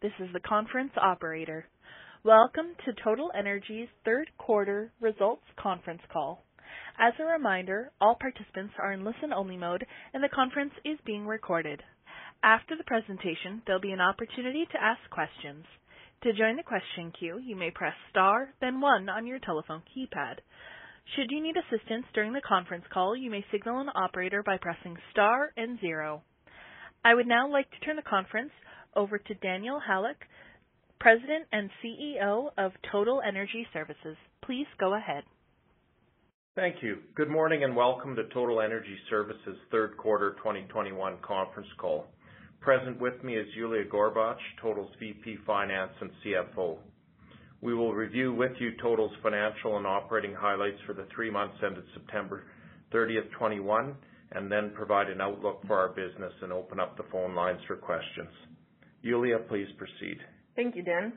This is the conference operator. Welcome to Total Energy's third quarter results conference call. As a reminder, all participants are in listen-only mode, and the conference is being recorded. After the presentation, there'll be an opportunity to ask questions. To join the question queue, you may press star, then one on your telephone keypad. Should you need assistance during the conference call, you may signal an operator by pressing star and zero. I would now like to turn the conference over to Daniel Halyk, President and CEO of Total Energy Services. Please go ahead. Thank you. Good morning, and welcome to Total Energy Services third quarter 2021 conference call. Present with me is Yuliya Gorbach, Total's VP Finance and CFO. We will review with you Total's financial and operating highlights for the three months ended September 30, 2021, and then provide an outlook for our business and open up the phone lines for questions. Yuliya, please proceed. Thank you, Dan.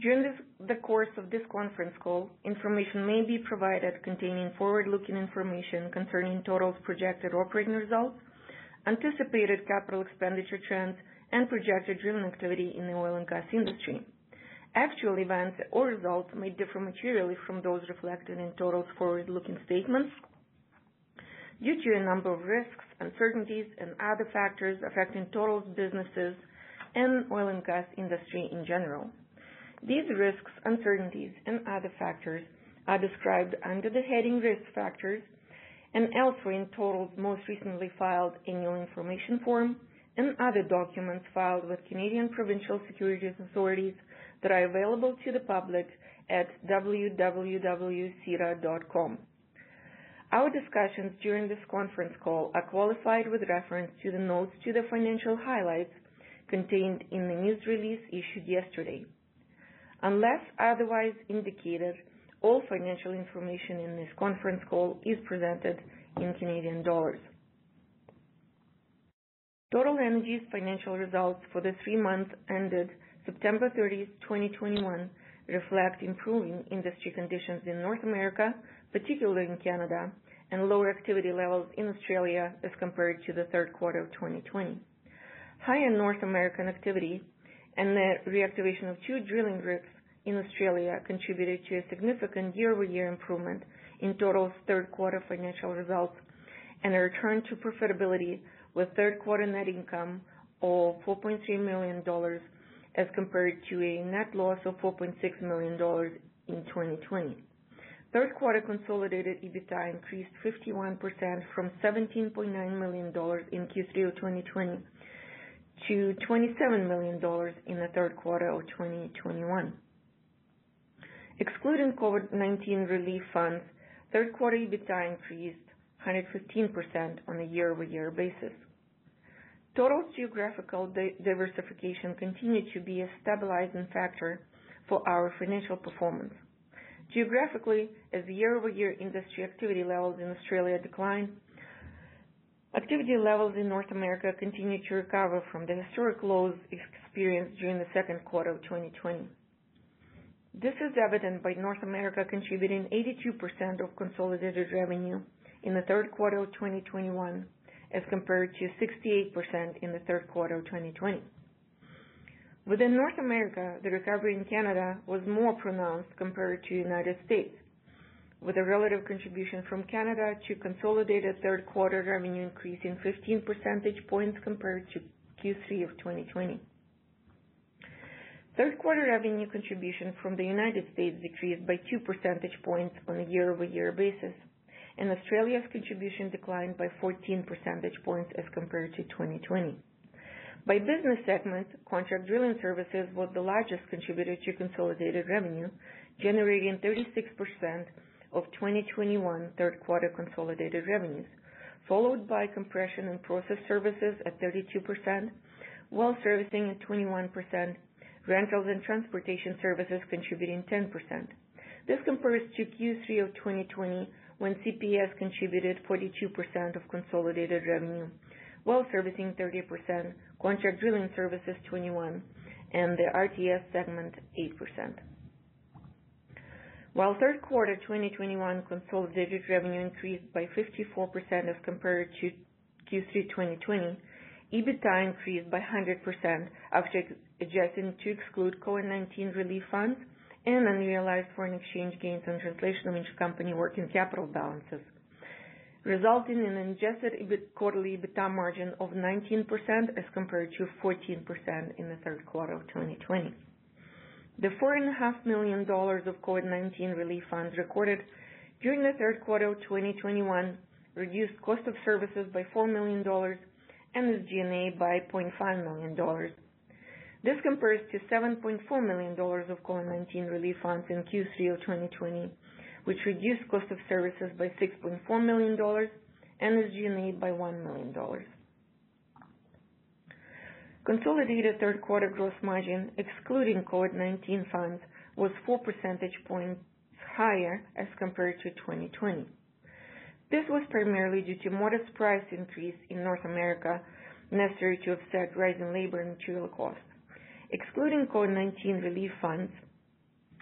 During the course of this conference call, information may be provided containing forward-looking information concerning Total's projected operating results, anticipated capital expenditure trends, and projected drilling activity in the oil and gas industry. Actual events or results may differ materially from those reflected in Total's forward-looking statements due to a number of risks, uncertainties, and other factors affecting Total's businesses and oil and gas industry in general. These risks, uncertainties, and other factors are described under the heading Risk Factors and elsewhere in Total's most recently filed annual information form and other documents filed with Canadian provincial securities authorities that are available to the public at www.sedar.com. Our discussions during this conference call are qualified with reference to the notes to the financial highlights contained in the news release issued yesterday. Unless otherwise indicated, all financial information in this conference call is presented in Canadian dollars. Total Energy's financial results for the three months ended September 30, 2021 reflect improving industry conditions in North America, particularly in Canada, and lower activity levels in Australia as compared to the third quarter of 2020. Higher North American activity and the reactivation of two drilling rigs in Australia contributed to a significant year-over-year improvement in Total's third quarter financial results and a return to profitability with third quarter net income of 4.3 million dollars as compared to a net loss of 4.6 million dollars in 2020. Third quarter consolidated EBITDA increased 51% from 17.9 million dollars in Q3 of 2020 to 27 million dollars in the third quarter of 2021. Excluding COVID-19 relief funds, third quarter EBITDA increased 115% on a year-over-year basis. Total geographical diversification continued to be a stabilizing factor for our financial performance. Geographically, as year-over-year industry activity levels in Australia declined, activity levels in North America continued to recover from the historic lows experienced during the second quarter of 2020. This is evident by North America contributing 82% of consolidated revenue in the third quarter of 2021 as compared to 68% in the third quarter of 2020. Within North America, the recovery in Canada was more pronounced compared to United States, with a relative contribution from Canada to consolidated third quarter revenue increasing 15 percentage points compared to Q3 of 2020. Third quarter revenue contribution from the United States decreased by 2 percentage points on a year-over-year basis, and Australia's contribution declined by 14 percentage points as compared to 2020. By business segment, contract drilling services was the largest contributor to consolidated revenue, generating 36% of 2021 third quarter consolidated revenues, followed by compression and process services at 32%, well servicing at 21%, rentals and transportation services contributing 10%. This compares to Q3 of 2020, when CPS contributed 42% of consolidated revenue, well servicing 30%, contract drilling services 21, and the RTS segment 8%. While third quarter 2021 consolidated revenue increased by 54% as compared to Q3 2020, EBITDA increased by 100% after adjusting to exclude COVID-19 relief funds and unrealized foreign exchange gains on translation of intercompany working capital balances, resulting in an adjusted quarterly EBITDA margin of 19% as compared to 14% in the third quarter of 2020. The $4.5 million of COVID-19 relief funds recorded during the third quarter of 2021 reduced cost of services by $4 million and SG&A by $0.5 million. This compares to $7.4 million of COVID-19 relief funds in Q3 of 2020, which reduced cost of services by $6.4 million and SG&A by $1 million. Consolidated third quarter gross margin, excluding COVID-19 funds, was 4 percentage points higher as compared to 2020. This was primarily due to modest price increase in North America necessary to offset rising labor and material costs. Excluding COVID-19 relief funds,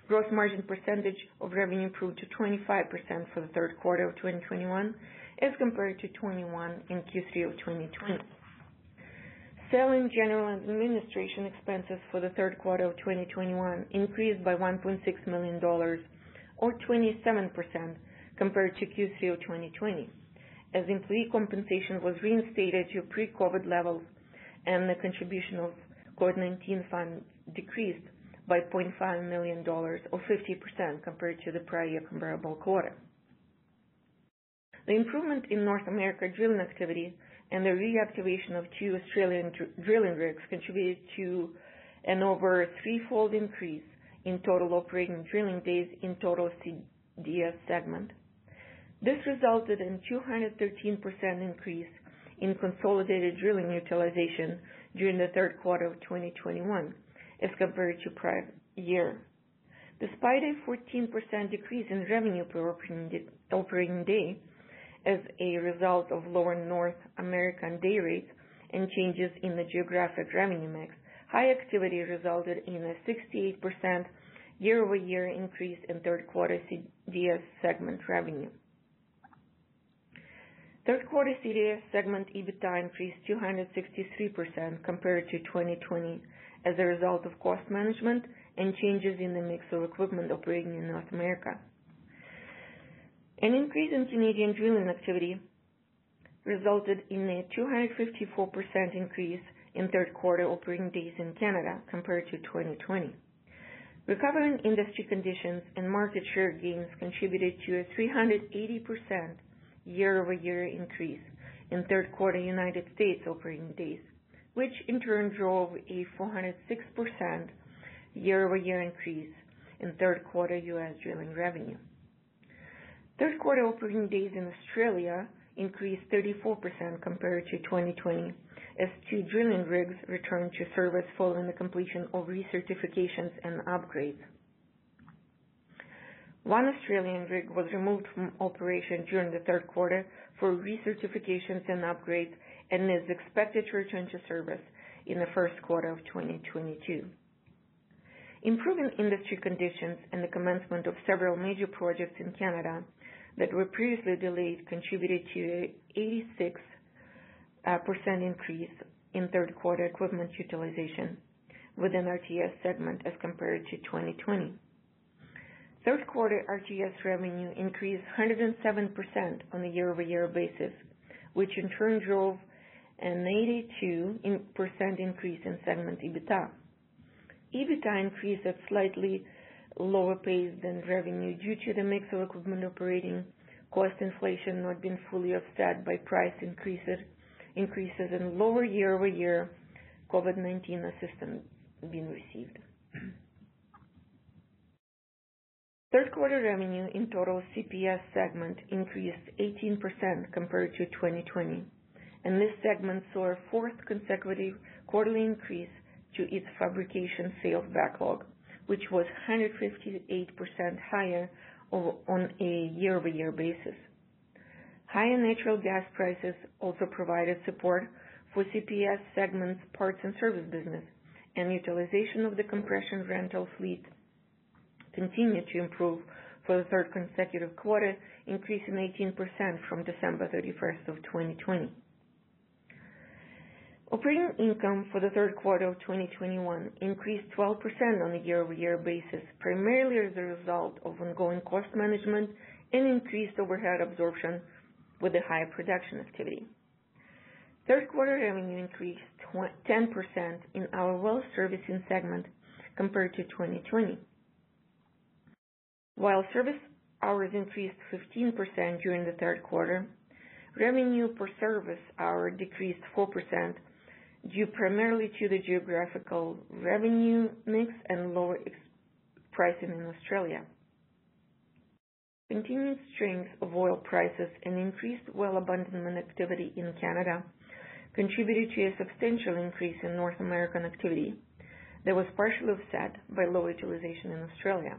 gross margin percentage of revenue improved to 25% for the third quarter of 2021 as compared to 21 in Q3 of 2020. Selling, general, and administration expenses for the third quarter of 2021 increased by $1.6 million or 27% compared to Q3 of 2020, as employee compensation was reinstated to pre-COVID levels and the contribution of COVID-19 funds decreased by $0.5 million or 50% compared to the prior year comparable quarter. The improvement in North America drilling activity and the reactivation of two Australian drilling rigs contributed to an over threefold increase in total operating drilling days in total CDS segment. This resulted in 213% increase in consolidated drilling utilization during the third quarter of 2021 as compared to prior year. Despite a 14% decrease in revenue per operating day as a result of lower North American day rates and changes in the geographic revenue mix, high activity resulted in a 68% year-over-year increase in third quarter CDS segment revenue. Third quarter CDS segment EBITDA increased 263% compared to 2020 as a result of cost management and changes in the mix of equipment operating in North America. An increase in Canadian drilling activity resulted in a 254% increase in third quarter operating days in Canada compared to 2020. Recovering industry conditions and market share gains contributed to a 380% year-over-year increase in third quarter United States operating days, which in turn drove a 406% year-over-year increase in third quarter U.S. drilling revenue. Third quarter operating days in Australia increased 34% compared to 2020 as two drilling rigs returned to service following the completion of recertifications and upgrades. One Australian rig was removed from operation during the third quarter for recertifications and upgrades and is expected to return to service in the first quarter of 2022. Improving industry conditions and the commencement of several major projects in Canada that were previously delayed contributed to an 86% increase in third quarter equipment utilization within RTS segment as compared to 2020. Third quarter RTS revenue increased 107% on a year-over-year basis, which in turn drove an 82% increase in segment EBITDA. EBITDA increased at slightly lower pace than revenue due to the mix of equipment operating cost inflation not being fully offset by price increases increases and lower year-over-year COVID-19 assistance being received. Third quarter revenue in total CPS segment increased 18% compared to 2020, and this segment saw a fourth consecutive quarterly increase to its fabrication sales backlog, which was 158% higher on a year-over-year basis. Higher natural gas prices also provided support for CPS segment's parts and service business, and utilization of the compression rental fleet continued to improve for the third consecutive quarter, increasing 18% from December 31st of 2020. Operating income for the third quarter of 2021 increased 12% on a year-over-year basis, primarily as a result of ongoing cost management and increased overhead absorption with the higher production activity. Third quarter revenue increased 10% in our well servicing segment compared to 2020. While service hours increased 15% during the third quarter, revenue per service hour decreased 4%, due primarily to the geographical revenue mix and lower pricing in Australia. Continued strength of oil prices and increased well abandonment activity in Canada contributed to a substantial increase in North American activity that was partially offset by low utilization in Australia.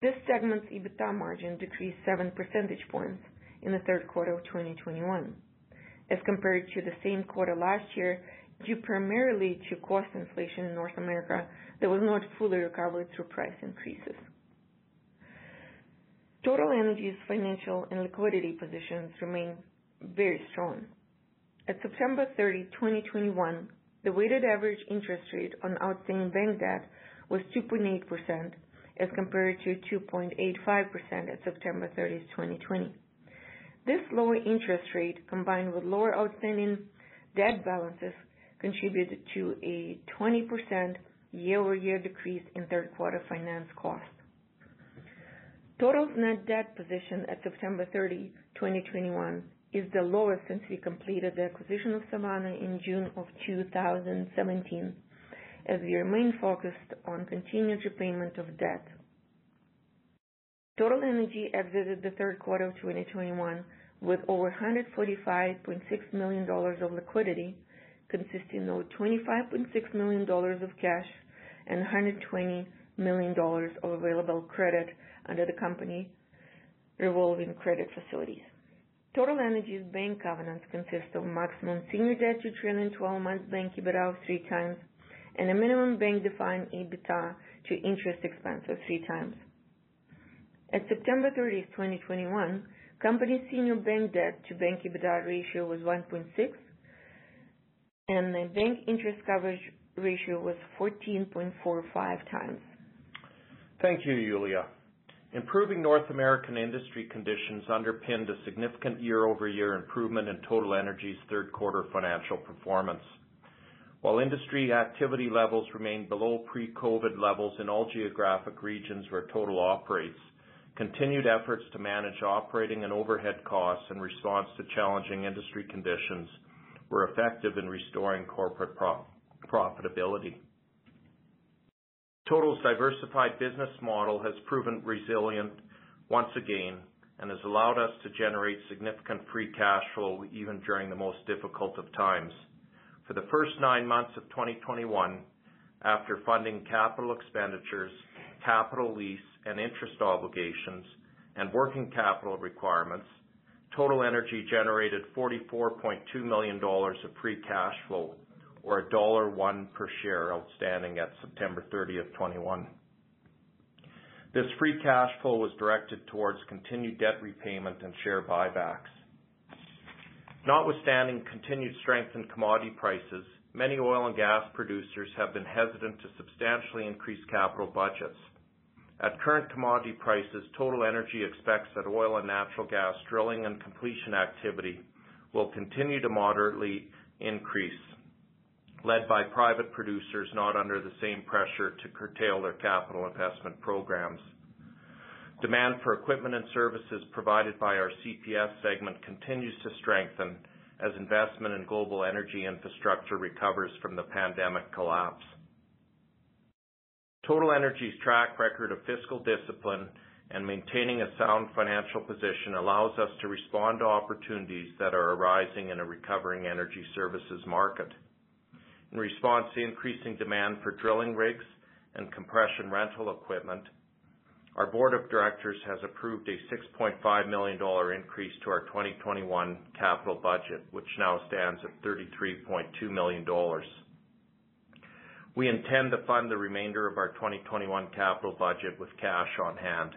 This segment's EBITDA margin decreased 7 percentage points in the third quarter of 2021 as compared to the same quarter last year, due primarily to cost inflation in North America that was not fully recovered through price increases. Total Energy's financial and liquidity positions remain very strong. At September 30, 2021, the weighted average interest rate on outstanding bank debt was 2.8% as compared to 2.85% at September 30, 2020. This lower interest rate, combined with lower outstanding debt balances, contributed to a 20% year-over-year decrease in third quarter finance costs. Total's net debt position at September 30, 2021 is the lowest since we completed the acquisition of Savanna in June of 2017, as we remain focused on continued repayment of debt. Total Energy exited the third quarter of 2021 with over $145.6 million of liquidity, consisting of $25.6 million of cash and $120 million of available credit under the company revolving credit facilities. Total Energy's bank covenants consist of maximum senior debt to trailing 12-month bank EBITDA of 3x and a minimum bank-defined EBITDA to interest expense of 3x. At September 30, 2021, company's senior bank debt to bank EBITDA ratio was 1.6, and the bank interest coverage ratio was 14.45x. Thank you, Yuliya. Improving North American industry conditions underpinned a significant year-over-year improvement in Total Energy's third quarter financial performance. While industry activity levels remain below pre-COVID levels in all geographic regions where Total operates, continued efforts to manage operating and overhead costs in response to challenging industry conditions were effective in restoring corporate profitability. Total's diversified business model has proven resilient once again and has allowed us to generate significant free cash flow even during the most difficult of times. For the first nine months of 2021, after funding capital expenditures, capital lease and interest obligations, and working capital requirements, Total Energy generated $44.2 million of free cash flow, or $1 per share outstanding at September 30, 2021. This free cash flow was directed towards continued debt repayment and share buybacks. Notwithstanding continued strength in commodity prices, many oil and gas producers have been hesitant to substantially increase capital budgets. At current commodity prices, Total Energy expects that oil and natural gas drilling and completion activity will continue to moderately increase, led by private producers not under the same pressure to curtail their capital investment programs. Demand for equipment and services provided by our CPS segment continues to strengthen as investment in global energy infrastructure recovers from the pandemic collapse. Total Energy's track record of fiscal discipline and maintaining a sound financial position allows us to respond to opportunities that are arising in a recovering energy services market. In response to increasing demand for drilling rigs and compression rental equipment, our board of directors has approved a 6.5 million dollar increase to our 2021 capital budget, which now stands at 33.2 million dollars. We intend to fund the remainder of our 2021 capital budget with cash on hand.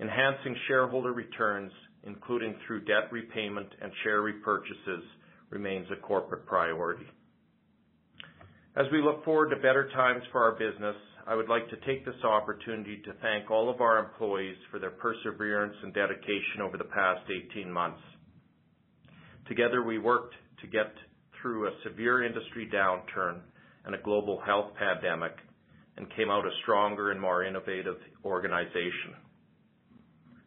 Enhancing shareholder returns, including through debt repayment and share repurchases, remains a corporate priority. As we look forward to better times for our business, I would like to take this opportunity to thank all of our employees for their perseverance and dedication over the past 18 months. Together, we worked to get through a severe industry downturn and a global health pandemic and came out a stronger and more innovative organization.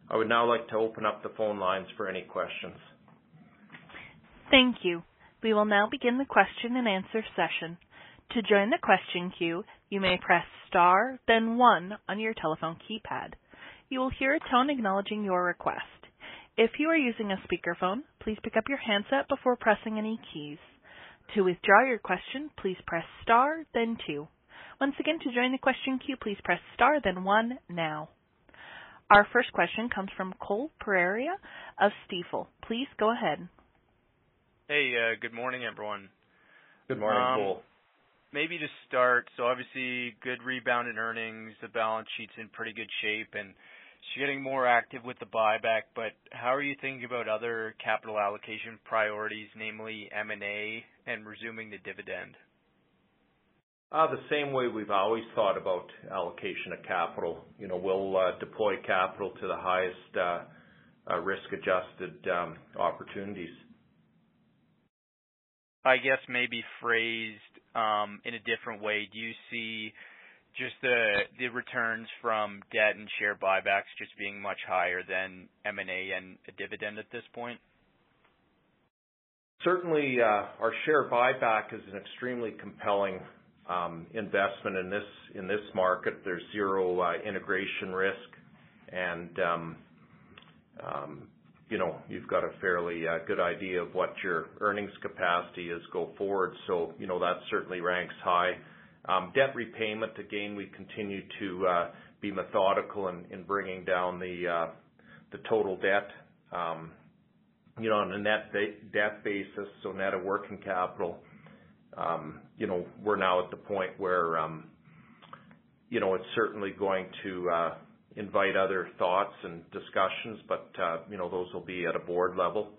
I would now like to open up the phone lines for any questions. Thank you. We will now begin the question and answer session. To join the question queue, you may press star then one on your telephone keypad. You will hear a tone acknowledging your request. If you are using a speakerphone, please pick up your handset before pressing any keys. To withdraw your question, please press star then two. Once again, to join the question queue, please press star then one now. Our first question comes from Cole Pereira of Stifel. Please go ahead. Hey, uh, good morning, everyone. Good morning, um, Cole. Maybe to start, so obviously good rebound in earnings. The balance sheet's in pretty good shape, and you're getting more active with the buyback. But how are you thinking about other capital allocation priorities, namely M&A and resuming the dividend? Uh, the same way we've always thought about allocation of capital. You know, we'll uh, deploy capital to the highest uh, risk-adjusted um, opportunities. I guess maybe phrased um, in a different way, do you see just the returns from debt and share buybacks just being much higher than M&A and a dividend at this point? Certainly, our share buyback is an extremely compelling investment in this in this market. There's zero integration risk, and um um you've got a fairly good idea of what your earnings capacity is go forward. So you know, that certainly ranks high. Debt repayment, again, we continue to be methodical in bringing down the total debt. Um you know on a net debt basis, so net of working capital, Um, you know, we're now at the point where um you know it's certainly going to invite other thoughts and discussions, but uh you know, those will be at a board level.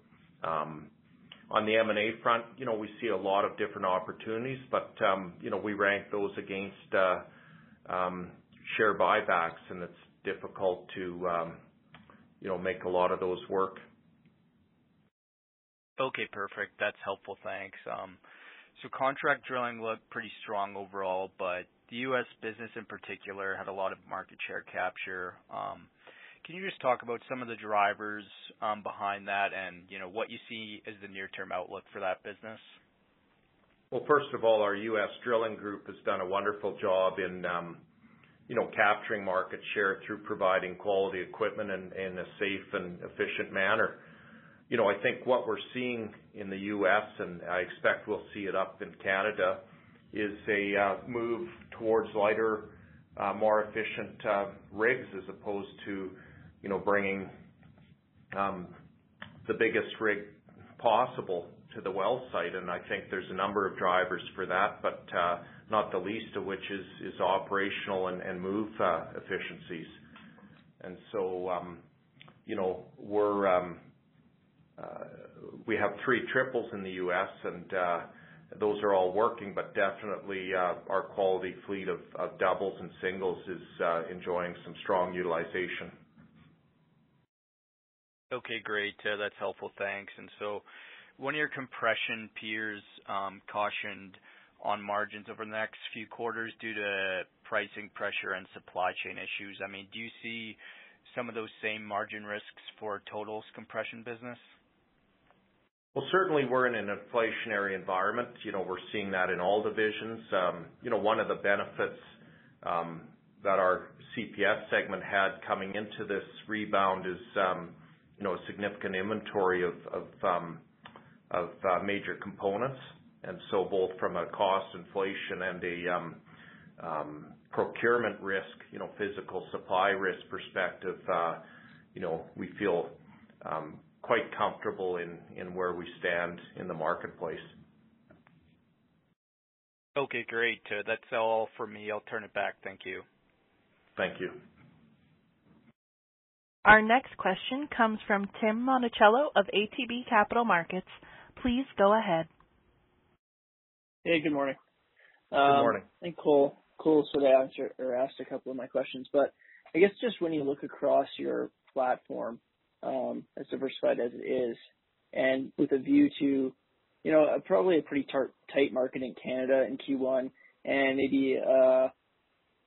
On the M&A front, you know, we see a lot of different opportunities, but um, you know, we rank those against uh, um, share buybacks, and it's difficult to um, you know, make a lot of those work. Okay, perfect. That's helpful. Thanks. Um so contract drilling looked pretty strong overall, but the U.S. business in particular had a lot of market share capture. Can you just talk about some of the drivers um, behind that and you know, what you see as the near-term outlook for that business? Well, first of all, our U.S. drilling group has done a wonderful job in um, you know, capturing market share through providing quality equipment in a safe and efficient manner. You know, I think what we're seeing in the U.S., and I expect we'll see it up in Canada, is a uh, move towards lighter, uh, more efficient uh, rigs as opposed to bringing um, the biggest rig possible to the well site. And I think there's a number of drivers for that, but uh, not the least of which is operational and move uh, efficiencies. And so um you know, we're um, uh, we have three triples in the U.S., and those are all working, but definitely our quality fleet of doubles and singles is enjoying some strong utilization. Okay, great. Uh, that's helpful. Thanks. And so one of your compression peers um, cautioned on margins over the next few quarters due to pricing pressure and supply chain issues. I mean, do you see some of those same margin risks for Total's compression business? Well, certainly we're in an inflationary environment. You know, we're seeing that in all divisions. Um, you know, one of the benefits um, that our CPS segment had coming into this rebound is a significant inventory of of um, uh, major components. And so both from a cost inflation and a um, um, procurement risk, you know, physical supply risk perspective, uh, you know, we feel quite comfortable in where we stand in the marketplace. Okay, great. That's all for me. I'll turn it back. Thank you. Thank you. Our next question comes from Tim Monachello of ATB Capital Markets. Please go ahead. Hey, good morning. Good um, morning. I think Cole sort of answered or asked a couple of my questions, but I guess just when you look across your platform, um, as diversified as it is, and with a view to, you know, probably a pretty tight market in Canada in Q1 and maybe, uh,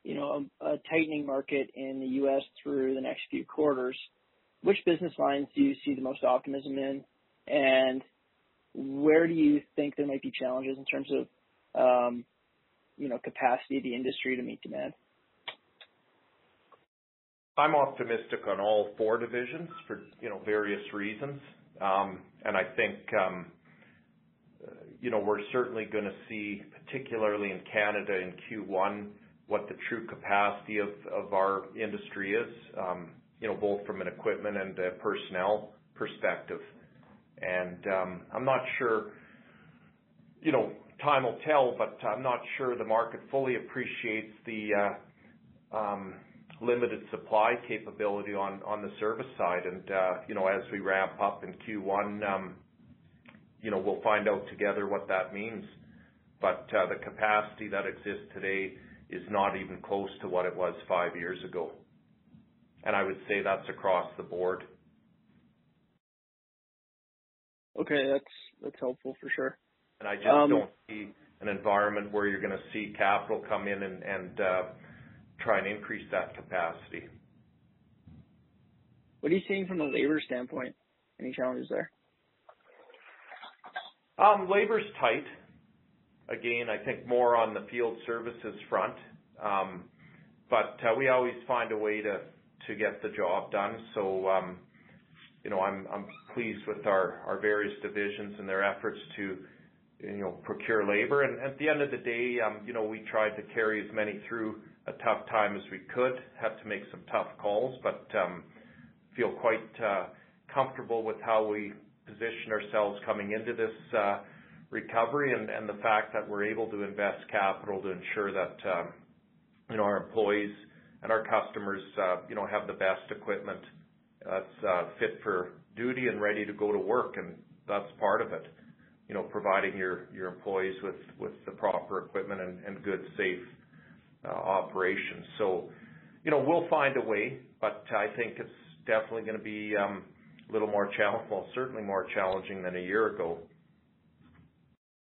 you know, a tightening market in the U.S. through the next few quarters, which business lines do you see the most optimism in? And where do you think there might be challenges in terms of, um, you know, capacity of the industry to meet demand? I'm optimistic on all four divisions for, you know, various reasons. Um, and I think, um, you know, we're certainly gonna see, particularly in Canada in Q1, what the true capacity of our industry is, you know, both from an equipment and a personnel perspective. And um I'm not sure, you know, time will tell, but I'm not sure the market fully appreciates the limited supply capability on the service side. And uh you know, as we ramp up in Q1, you know, we'll find out together what that means. But uh the capacity that exists today is not even close to what it was five years ago. And I would say that's across the board. Okay. That's helpful for sure. And I just don't see an environment where you're gonna see capital come in and uh try and increase that capacity. What are you seeing from a labor standpoint? Any challenges there? Labor's tight. Again, I think more on the field services front. Um, but uh, we always find a way to get the job done. So um you know, I'm I'm pleased with our various divisions and their efforts to, you know, procure labor. And at the end of the day, um, you know, we tried to carry as many through a tough time as we could. Had to make some tough calls, but um, feel quite uh, comfortable with how we position ourselves coming into this uh, recovery and the fact that we're able to invest capital to ensure that, um, you know, our employees and our customers, uh, you know, have the best equipment that's uh, fit for duty and ready to go to work. And that's part of it, you know, providing your employees with the proper equipment and good, safe uh, operations. So you know, we'll find a way, but I think it's definitely gonna be um, a little more well, certainly more challenging than a year ago.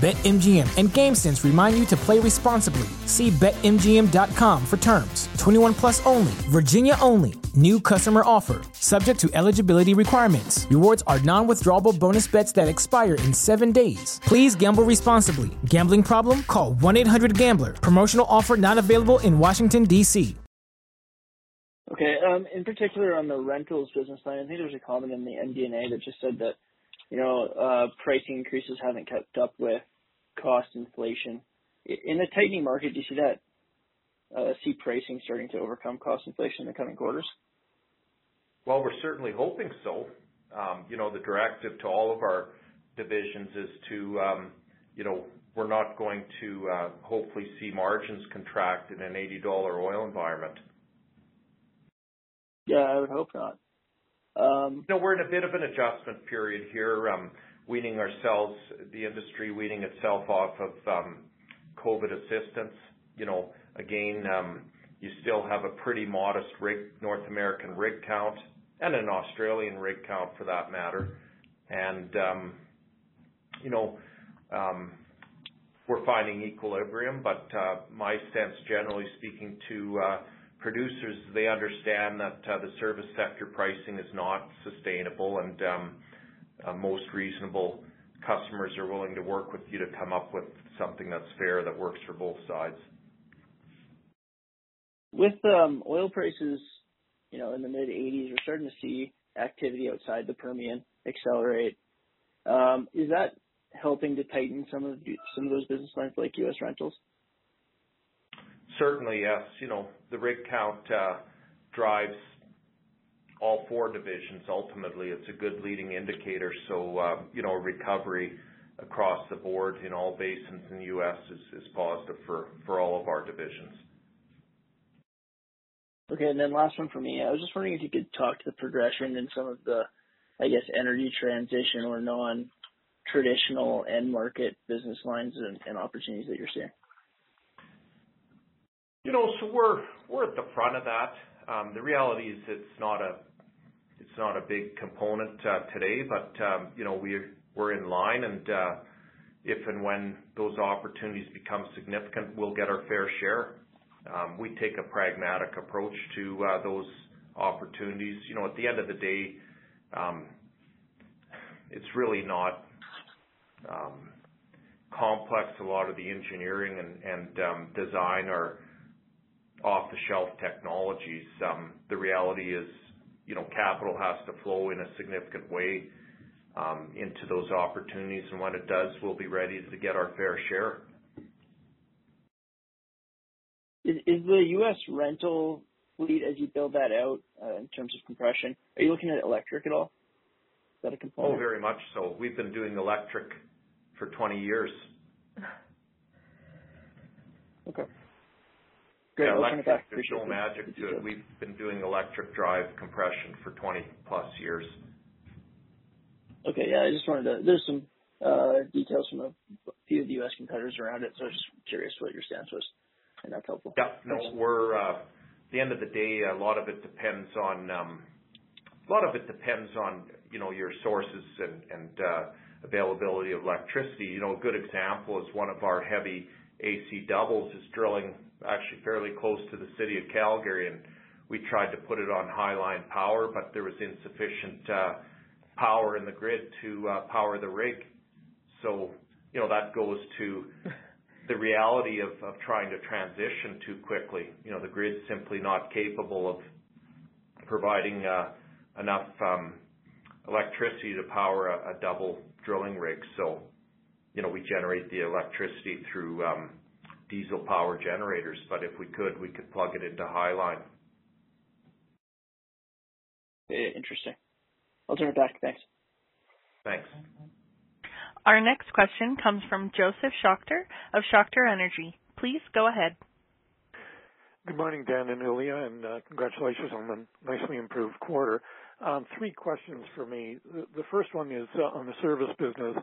BetMGM and GameSense remind you to play responsibly. See BetMGM.com for terms. 21 plus only, Virginia only. New customer offer. Subject to eligibility requirements. Rewards are non withdrawable bonus bets that expire in seven days. Please gamble responsibly. Gambling problem? Call 1 800 Gambler. Promotional offer not available in Washington, D.C. Okay. um, In particular on the rentals business line, I think there was a comment in the MD&A that just said that, you know, uh, pricing increases haven't kept up with cost inflation. In a tightening market, do you see that uh, see pricing starting to overcome cost inflation in the coming quarters? Well, we're certainly hoping so. Um, You know, the directive to all of our divisions is to, um, you know, we're not going to uh, hopefully see margins contract in an $80 oil environment. Yeah, I would hope not. No, we're in a bit of an adjustment period here, weaning ourselves, the industry weaning itself off of COVID assistance. You know, again, You still have a pretty modest North American rig count and an Australian rig count for that matter. And um, you know, um, we're finding equilibrium, but uh, my sense, generally speaking, to uh, producers, they understand that uh, the service sector pricing is not sustainable, and um, most reasonable customers are willing to work with you to come up with something that's fair, that works for both sides. With um, oil prices, you know, in the mid-80s, we're starting to see activity outside the Permian accelerate. Um, is that helping to tighten some of some of those business lines like U.S. rentals? Certainly, yes. You know, the rig count uh, drives all four divisions. Ultimately, it's a good leading indicator. So, uh, you know, recovery across the board in all basins in the U.S. is positive for all of our divisions. Okay. and then Last one for me. I was just wondering if you could talk to the progression in some of the, I guess, energy transition or non-traditional end market business lines and opportunities that you're seeing. You know, so we're we're at the front of that. Um, the reality is it's not a it's not a big component uh, today, but um, you know, we're in line, and uh, if and when those opportunities become significant, we'll get our fair share. Um, we take a pragmatic approach to uh, those opportunities. You know, at the end of the day, it's really not complex. A lot of the engineering and design are off-the-shelf technologies. Um, the reality is, you know, capital has to flow in a significant way um, into those opportunities, and when it does, we'll be ready to get our fair share. Is the U.S. rental fleet, as you build that out, uh, in terms of compression, are you looking at electric at all? Is that a component? Oh, very much so. We've been doing electric for 20 years. Okay. Great. Electric, there's no magic to it. We've been doing electric drive compression for 20-plus years. Okay. Yeah, I just wanted to. There's some uh, details from a few of the U.S. competitors around it, so I was just curious what your stance was, and that's helpful. Yeah. No, we're uh, at the end of the day, a lot of it depends on, um, a lot of it depends on, you know, your sources and uh, availability of electricity. You know, a good example is one of our heavy AC doubles is drilling actually fairly close to the city of Calgary, and we tried to put it on Highline power, but there was insufficient uh, power in the grid to uh, power the rig. So, you know, that goes to the reality of, of trying to transition too quickly. You know, the grid's simply not capable of providing uh, enough um, electricity to power a, a double drilling rig. So, you know, we generate the electricity through um, diesel power generators, but if we could, we could plug it into Highline. Interesting. I'll turn it back. Thanks. Thanks. Our next question comes from Josef Schachter of Schachter Energy. Please go ahead. Good morning, Dan and Yuliya, and uh, congratulations on the nicely improved quarter. Um, three questions for me. The first one is uh, on the service business.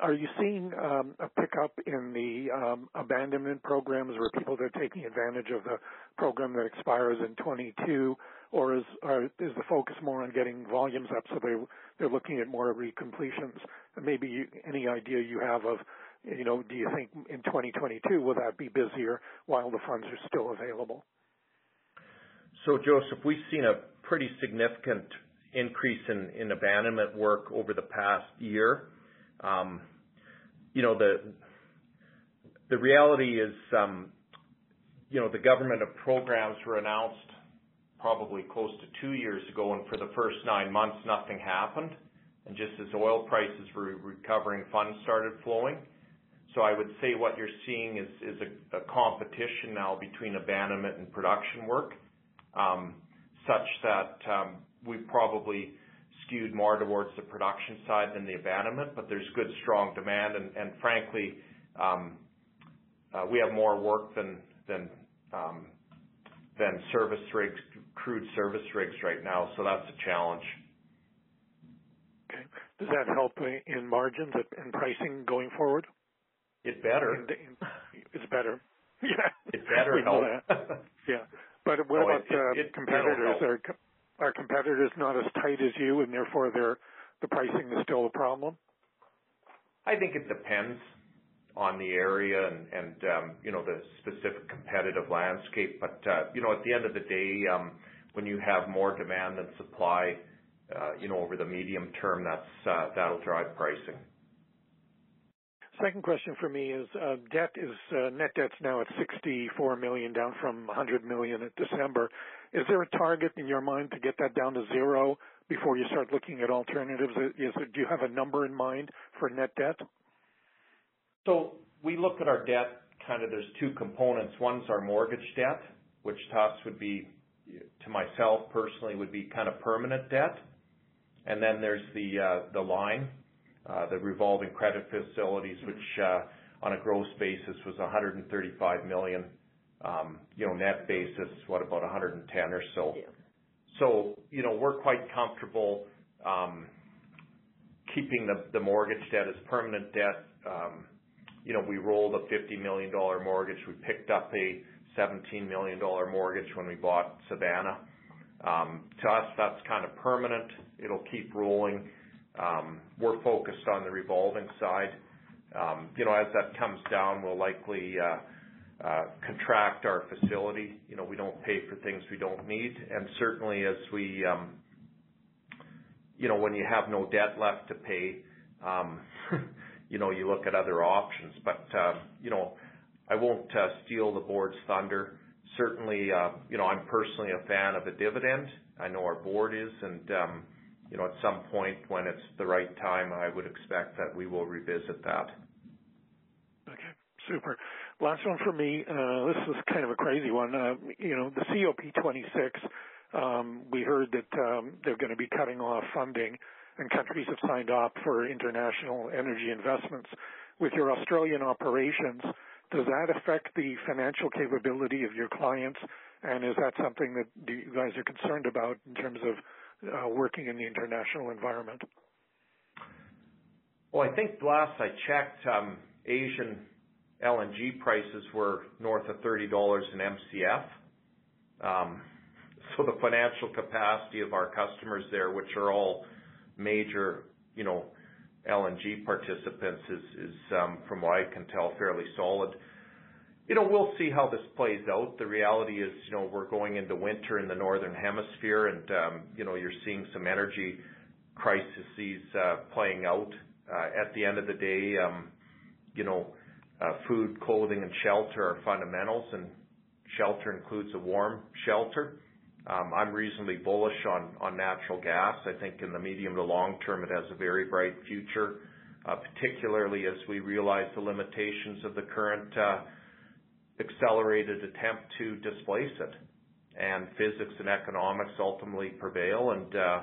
Are you seeing um, a pickup in the um, abandonment programs where people are taking advantage of the program that expires in 22, or is the focus more on getting volumes up, so they, they're looking at more recompletions? Maybe any idea you have of, you know, do you think in 2022 will that be busier while the funds are still available? So, Josef, we've seen a pretty significant increase in, in abandonment work over the past year. Um, you know, the the reality is, um, you know, the government of programs were announced probably close to two years ago, and for the first nine months, nothing happened. And Just as oil prices were recovering, funds started flowing. So I would say what you're seeing is is a competition now between abandonment and production work, um, such that we probably skewed more towards the production side than the abandonment, but there's good, strong demand. and Frankly, um, uh, we have more work than than um, service rigs, crewed service rigs right now, so that's a challenge. Okay. Does that help in margins and pricing going forward? It better. It's better. Yeah. It better help. Yeah. But what about the competitors? Are competitors not as tight as you and therefore the pricing is still a problem? I think it depends on the area and and um, you know, the specific competitive landscape. But uh, you know, at the end of the day, um, when you have more demand than supply uh, you know, over the medium term, that's, uh, that'll drive pricing. Second question for me is, debt is, net debt's now at 64 million, down from 100 million at December. Is there a target in your mind to get that down to zero before you start looking at alternatives? Do you have a number in mind for net debt? So we look at our debt, kind of there's two components. One's our mortgage debt, which to us would be, to myself personally, would be kind of permanent debt. And then there's the uh, the line, uh, the revolving credit facilities, which uh, on a gross basis was 135 million. You know, net basis, what, about 110 or so. Yeah. You know, we're quite comfortable um keeping the the mortgage debt as permanent debt. Um you know, we rolled a 50 million dollar mortgage. We picked up a 17 million dollar mortgage when we bought Savanna. Um to us, that's kind of permanent. It'll keep rolling. Um we're focused on the revolving side. Um you know, as that comes down, we'll likely contract our facility. You know, we don't pay for things we don't need. And certainly as we, um you know, when you have no debt left to pay, um you know, you look at other options. But um you know, I won't steal the board's thunder. Certainly, you know, I'm personally a fan of a dividend. I know our board is, and you know at some point when it's the right time, I would expect that we will revisit that. Okay, super. Last one for me. Uh, this is kind of a crazy one. Uh, you know, the COP26, um, we heard that um, they're going to be cutting off funding, and countries have signed up for international energy investments. With your Australian operations, does that affect the financial capability of your clients? And is that something that you guys are concerned about in terms of uh, working in the international environment? Well, I think last I checked, um, Asian LNG prices were north of 30 dollars an Mcf. Um so the financial capacity of our customers there, which are all major you know, LNG participants, is, from what I can tell, fairly solid. You know, we'll see how this plays out. The reality is, you know, we're going into winter in the northern hemisphere, and um, you're seeing some energy crises playing out. At the end of the day, food, clothing, and shelter are fundamentals, and shelter includes a warm shelter. Um, I'm reasonably bullish on on natural gas. I think in the medium to long term, it has a very bright future, uh, particularly as we realize the limitations of the current uh, accelerated attempt to displace it. And physics and economics ultimately prevail, and uh,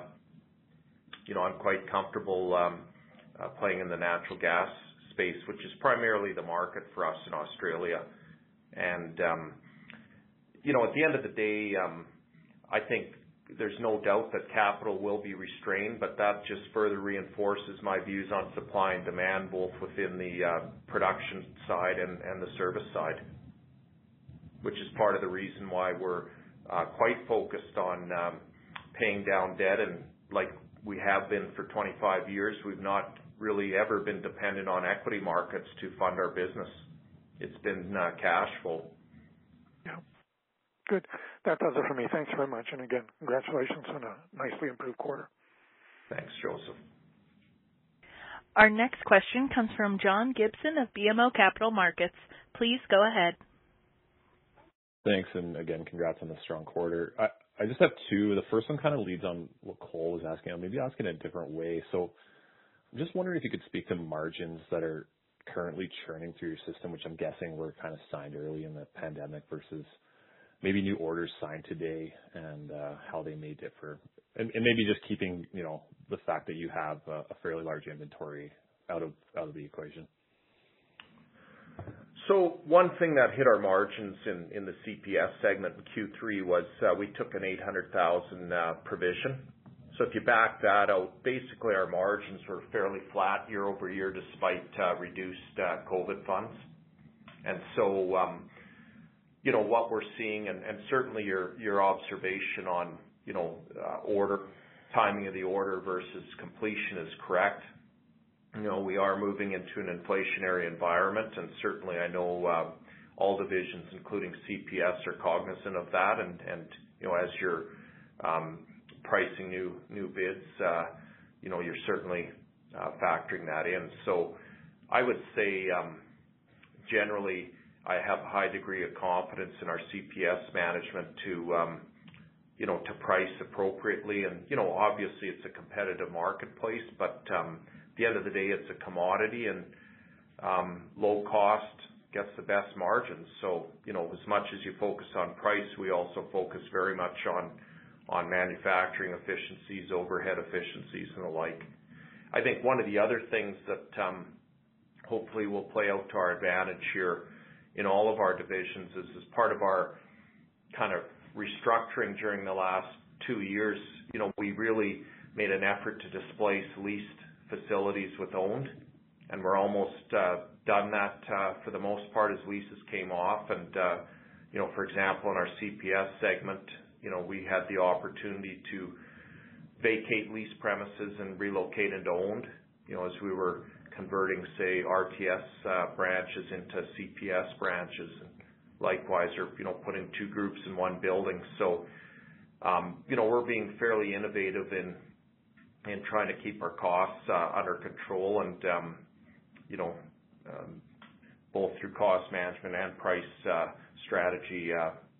you know I'm quite comfortable um, playing in the natural gas space, which is primarily the market for us in Australia. And um you know, at the end of the day, um, I think there's no doubt that capital will be restrained, but that just further reinforces my views on supply and demand, both within the uh, production side and the service side, which is part of the reason why we're uh, quite focused on um, paying down debt. And like we have been for 25 years, we've not really ever been dependent on equity markets to fund our business. It's been uh, cash flow. Yeah. Good. That does it for me. Thanks very much. And again, congratulations on a nicely improved quarter. Thanks, Josef. Our next question comes from John Gibson of BMO Capital Markets. Please go ahead. Thanks. And again, congrats on the strong quarter. I just have two. The first one kind of leads on what Cole was asking. I'll maybe ask in a different way. I'm just wondering if you could speak to margins that are currently churning through your system, which I'm guessing were kind of signed early in the pandemic versus maybe new orders signed today and uh, how they may differ. And maybe just keeping you know, the fact that you have a fairly large inventory out of out of the equation. So one thing that hit our margins in in the CPS segment in Q3 was uh, we took a 800,000 uh, provision. So if you back that out, basically our margins were fairly flat year-over-year despite uh, reduced uh, COVID funds. And so um you know, what we're seeing and certainly your observation on, you know, uh, order timing of the order versus completion is correct. You know, we are moving into an inflationary environment, and certainly I know all divisions, including CPS, are cognizant of that. And you know, as you're um, pricing new new bids, uh, you know, you're certainly uh, factoring that in. So I would say, um, generally, I have a high degree of confidence in our CPS management to, um, you know, to price appropriately. And you know, obviously it's a competitive marketplace, but um, at the end of the day, it's a commodity and low cost gets the best margins. So you know, as much as you focus on price, we also focus very much on manufacturing efficiencies, overhead efficiencies and the like. I think one of the other things that um, hopefully will play out to our advantage here in all of our divisions is as part of our kind of restructuring during the last two years, you know, we really made an effort to displace leased facilities with owned, and we're almost uh, done that uh, for the most part as leases came off. And uh you know, for example, in our CPS segment, you know, we had the opportunity to vacate lease premises and relocate into owned, you know, as we were converting, say, RTS uh, branches into CPS branches. And likewise, you know, putting two groups in one building. So um, you know, we're being fairly innovative in in trying to keep our costs uh, under control and, um, you know, um, both through cost management and price uh, strategy,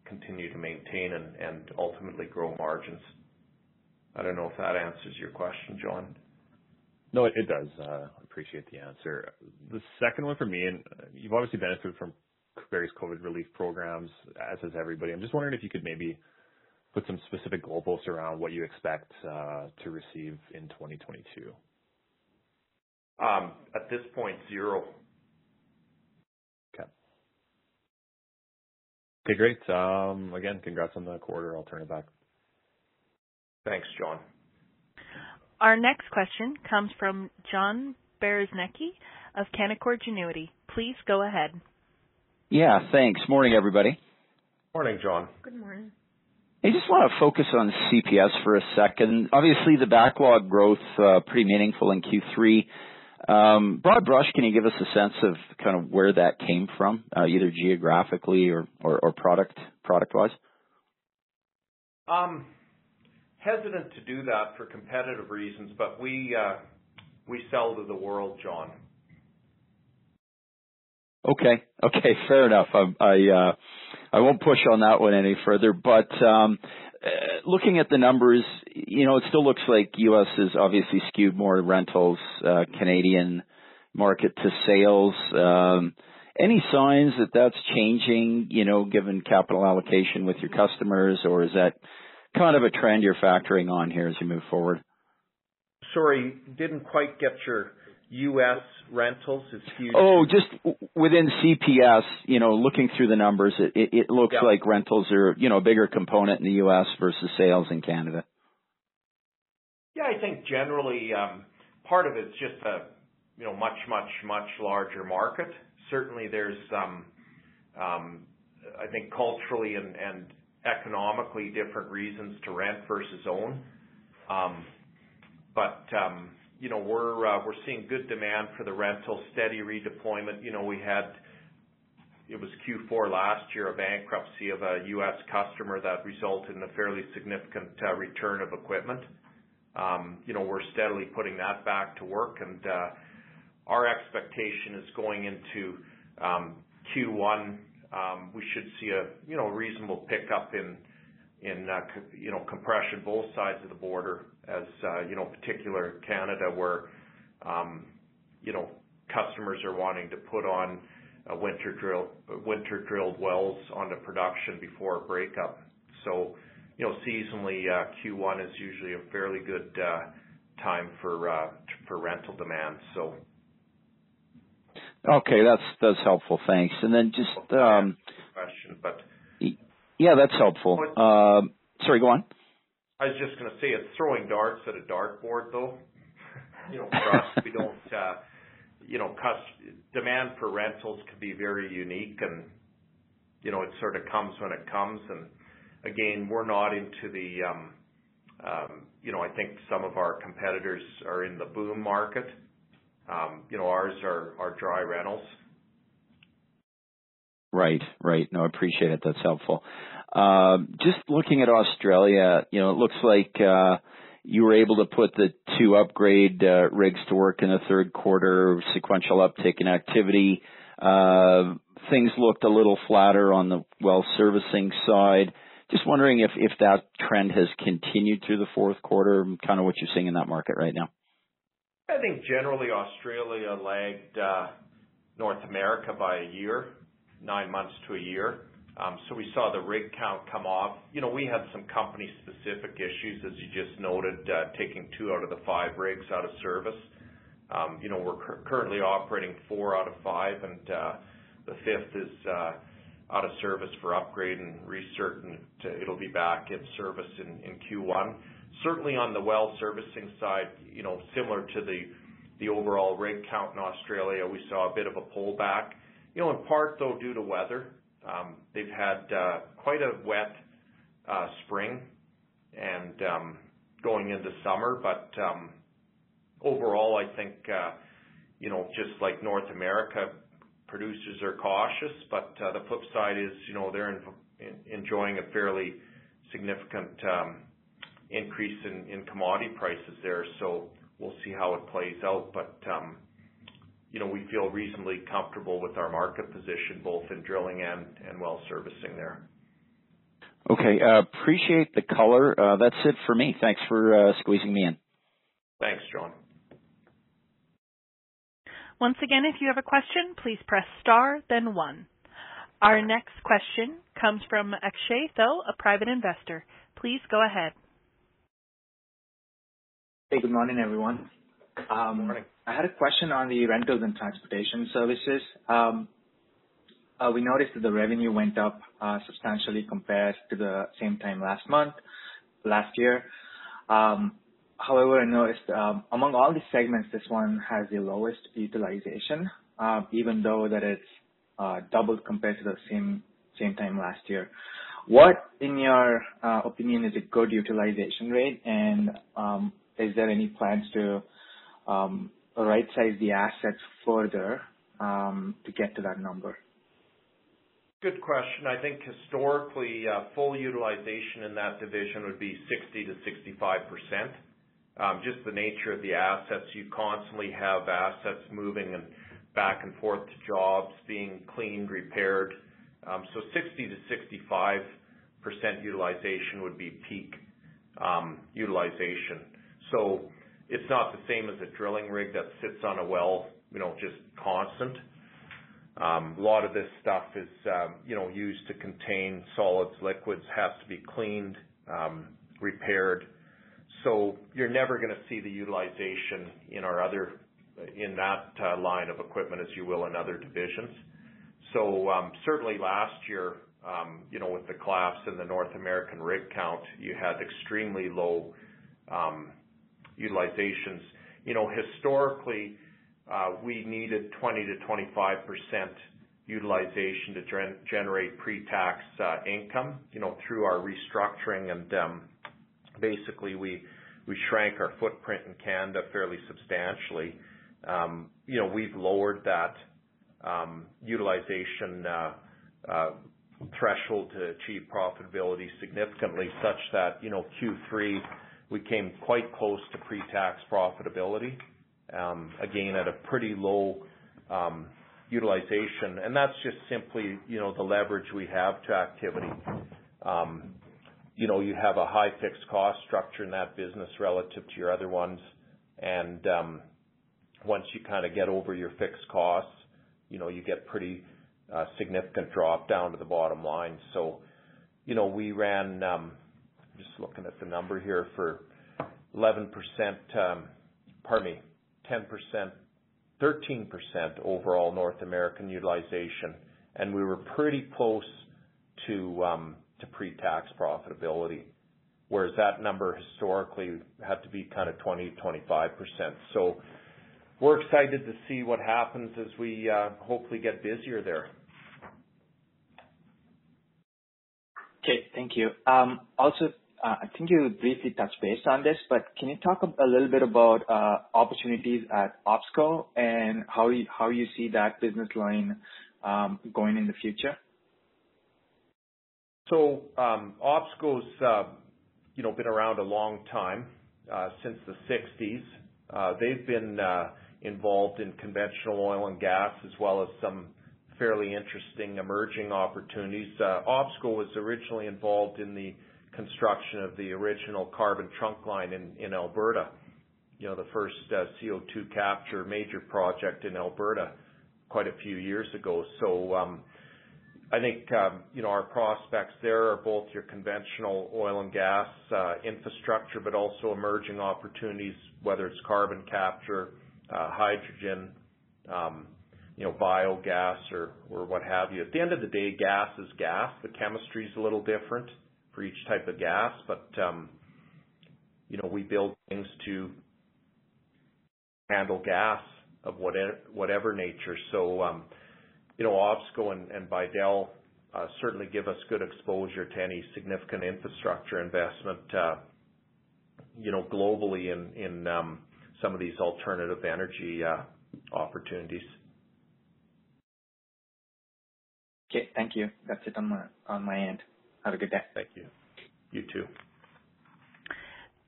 continue to maintain and ultimately grow margins. I don't know if that answers your question, John. No, it does. Uh, I appreciate the answer. The second one for me, and you've obviously benefited from various COVID relief programs, as has everybody. I'm just wondering if you could maybe put some specific goalposts around what you expect uh, to receive in 2022. Um, at this point, zero. Okay. Okay, great. Again, congrats on the quarter. I'll turn it back. Thanks, John. Our next question comes from John Bereznicki of Canaccord Genuity. Please go ahead. Yeah, thanks. Morning, everybody. Morning, John. Good morning. I just wanna focus on CPS for a second. Obviously, the backlog growth uh, pretty meaningful in Q3. Broad brush, can you give us a sense of kind of where that came from, either geographically or or product product-wise? Um hesitant to do that for competitive reasons, but we uh we sell to the world, John. Okay. Okay, fair enough. I uh I won't push on that one any further. Uh, looking at the numbers, you know, it still looks like U.S. is obviously skewed more to rentals, uh, Canadian market to sales. Um, any signs that that's changing, you know, given capital allocation with your customers, or is that kind of a trend you're factoring on here as you move forward? Sorry, didn't quite get your U.S. rentals is skewed. Oh, just within CPS, you know, looking through the numbers, it looks like rentals are, you know, a bigger component in the U.S. versus sales in Canada. Yeah, I think generally, um, part of it's just a, you know, much much, much larger market. Certainly there's some, I think culturally and and economically different reasons to rent versus own. Um, You know, we're uh we're seeing good demand for the rental, steady redeployment. You know, we had, it was Q4 last year, a bankruptcy of a U.S. customer that resulted in a fairly significant uh, return of equipment. Um, you know, we're steadily putting that back to work. And uh, our expectation is going into um, Q1, um, we should see a, you know, reasonable pickup in in uh, you know, compression both sides of the border as, uh, you know, particularly Canada, where, um, you know, customers are wanting to put on uh, a winter drilled wells onto production before a breakup. So you know, seasonally, uh, Q1 is usually a fairly good time for uh for rental demand. So. Okay. That's that's helpful. Thanks. And then just um, Question, but. Yeah, that's helpful. Um, sorry, go on. I was just gonna say it's throwing darts at a dartboard, though. You know, for us, we don't, uh, you know, demand for rentals can be very unique and, you know, it sort of comes when it comes. And again, we're not into the, um, um, you know, I think some of our competitors are in the boom market. Um, You know, ours are are dry rentals. Right, right. No, I appreciate it. That's helpful. Just looking at Australia, you know, it looks like uh, you were able to put the two upgrade uh, rigs to work in the third quarter, sequential uptick in activity. Uh, things looked a little flatter on the well servicing side. Just wondering if if that trend has continued through the fourth quarter, kind of what you're seeing in that market right now. I think generally Australia lagged uh, North America by a year, nine months to a year. Um, we saw the rig count come off. You know, we had some company-specific issues, as you just noted, uh, taking two out of the five rigs out of service. Um, you know, we're currently operating four out of five, and uh, the fifth is uh, out of service for upgrade and recert, and it'll be back in service in Q1. Certainly on the well servicing side, you know, similar to the overall rig count in Australia, we saw a bit of a pullback. You know, in part, though, due to weather. They've had uh, quite a wet uh, spring and um, going into summer. But um, overall, I think, uh, you know, just like North America, producers are cautious. But uh, the flip side is, you know, they're in, in, enjoying a fairly significant um, increase in in commodity prices there. So we'll see how it plays out. You know, we feel reasonably comfortable with our market position, both in drilling and well servicing there. Okay. Uh, appreciate the color. Uh, that's it for me. Thanks for uh, squeezing me in. Thanks, John. Once again, if you have a question, please press star then one. Our next question comes from Akshay Tho, a private investor. Please go ahead. Hey, good morning, everyone. Good morning. I had a question on the rentals and transportation services. Uh, we noticed that the revenue went up uh, substantially compared to the same time last month, last year. Um, however, I noticed um, among all the segments, this one has the lowest utilization, um, even though that it's uh, doubled compared to the same time last year. What, in your opinion, is a good utilization rate? And um is there any plans to right-size the assets further um, to get to that number? Good question. I think historically, uh, full utilization in that division would be 60%-65%. Um, just the nature of the assets. You constantly have assets moving and back and forth to jobs being cleaned, repaired. Um, 60%-65% utilization would be peak utilization. It's not the same as a drilling rig that sits on a well, you know, just constant. Um, A lot of this stuff is, um, you know, used to contain solids, liquids, has to be cleaned, um, repaired. So you're never gonna see the utilization in our other in that uh, line of equipment as you will in other divisions. So, certainly last year, you know, with the collapse in the North American rig count, you had extremely low utilizations. You know, historically, uh, we needed 20%-25% utilization to generate pre-tax uh, income, you know, through our restructuring. And um basically, we we shrank our footprint in Canada fairly substantially. Um, you know, we've lowered that um, utilization uh, threshold to achieve profitability significantly such that, you know, Q3, we came quite close to pre-tax profitability, um, again, at a pretty low um utilization. And that's just simply, you know, the leverage we have to activity. Um you know, you have a high fixed cost structure in that business relative to your other ones. And once you kinda get over your fixed costs, you know, you get pretty significant drop down to the bottom line. So, you know, we ran just looking at the number here for 11%, pardon me, 10%, 13% overall North American utilization, and we were pretty close to pre-tax profitability, whereas that number historically had to be kinda 20%-25%. So we're excited to see what happens as we hopefully get busier there. Okay, thank you. Um, also, uh, I think you briefly touched base on this, but can you talk a little bit about uh, opportunities at OpsCo and how you, how you see that business line um, going in the future? So, um, OpsCo's, uh, you know, been around a long time, uh, since the 60s. Uh, they've been uh, involved in conventional oil and gas as well as some fairly interesting emerging opportunities. Uh, OpsCo was originally involved in the construction of the original carbon trunk line in, Alberta. You know, the first uh, CO2 capture major project in Alberta quite a few years ago. So, um, I think, um, you know, our prospects there are both your conventional oil and gas uh, infrastructure, but also emerging opportunities, whether it's carbon capture, uh, hydrogen, um, you know, biogas or, or what have you. At the end of the day, gas is gas. The chemistry is a little different for each type of gas, but, um, you know, we build things to handle gas of whatever nature. So, you know, OpsCo and Bidell uh, certainly give us good exposure to any significant infrastructure investment, uh, you know, globally in um, some of these alternative energy uh, opportunities. Okay. Thank you. That's it on my end. Have a good day. Thank you. You too.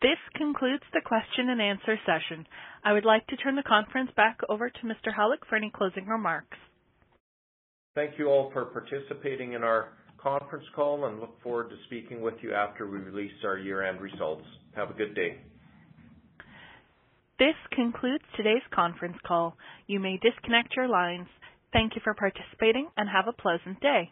This concludes the question and answer session. I would like to turn the conference back over to Mr. Halyk for any closing remarks. Thank you all for participating in our conference call and look forward to speaking with you after we release our year-end results. Have a good day. This concludes today's conference call. You may disconnect your lines. Thank you for participating and have a pleasant day.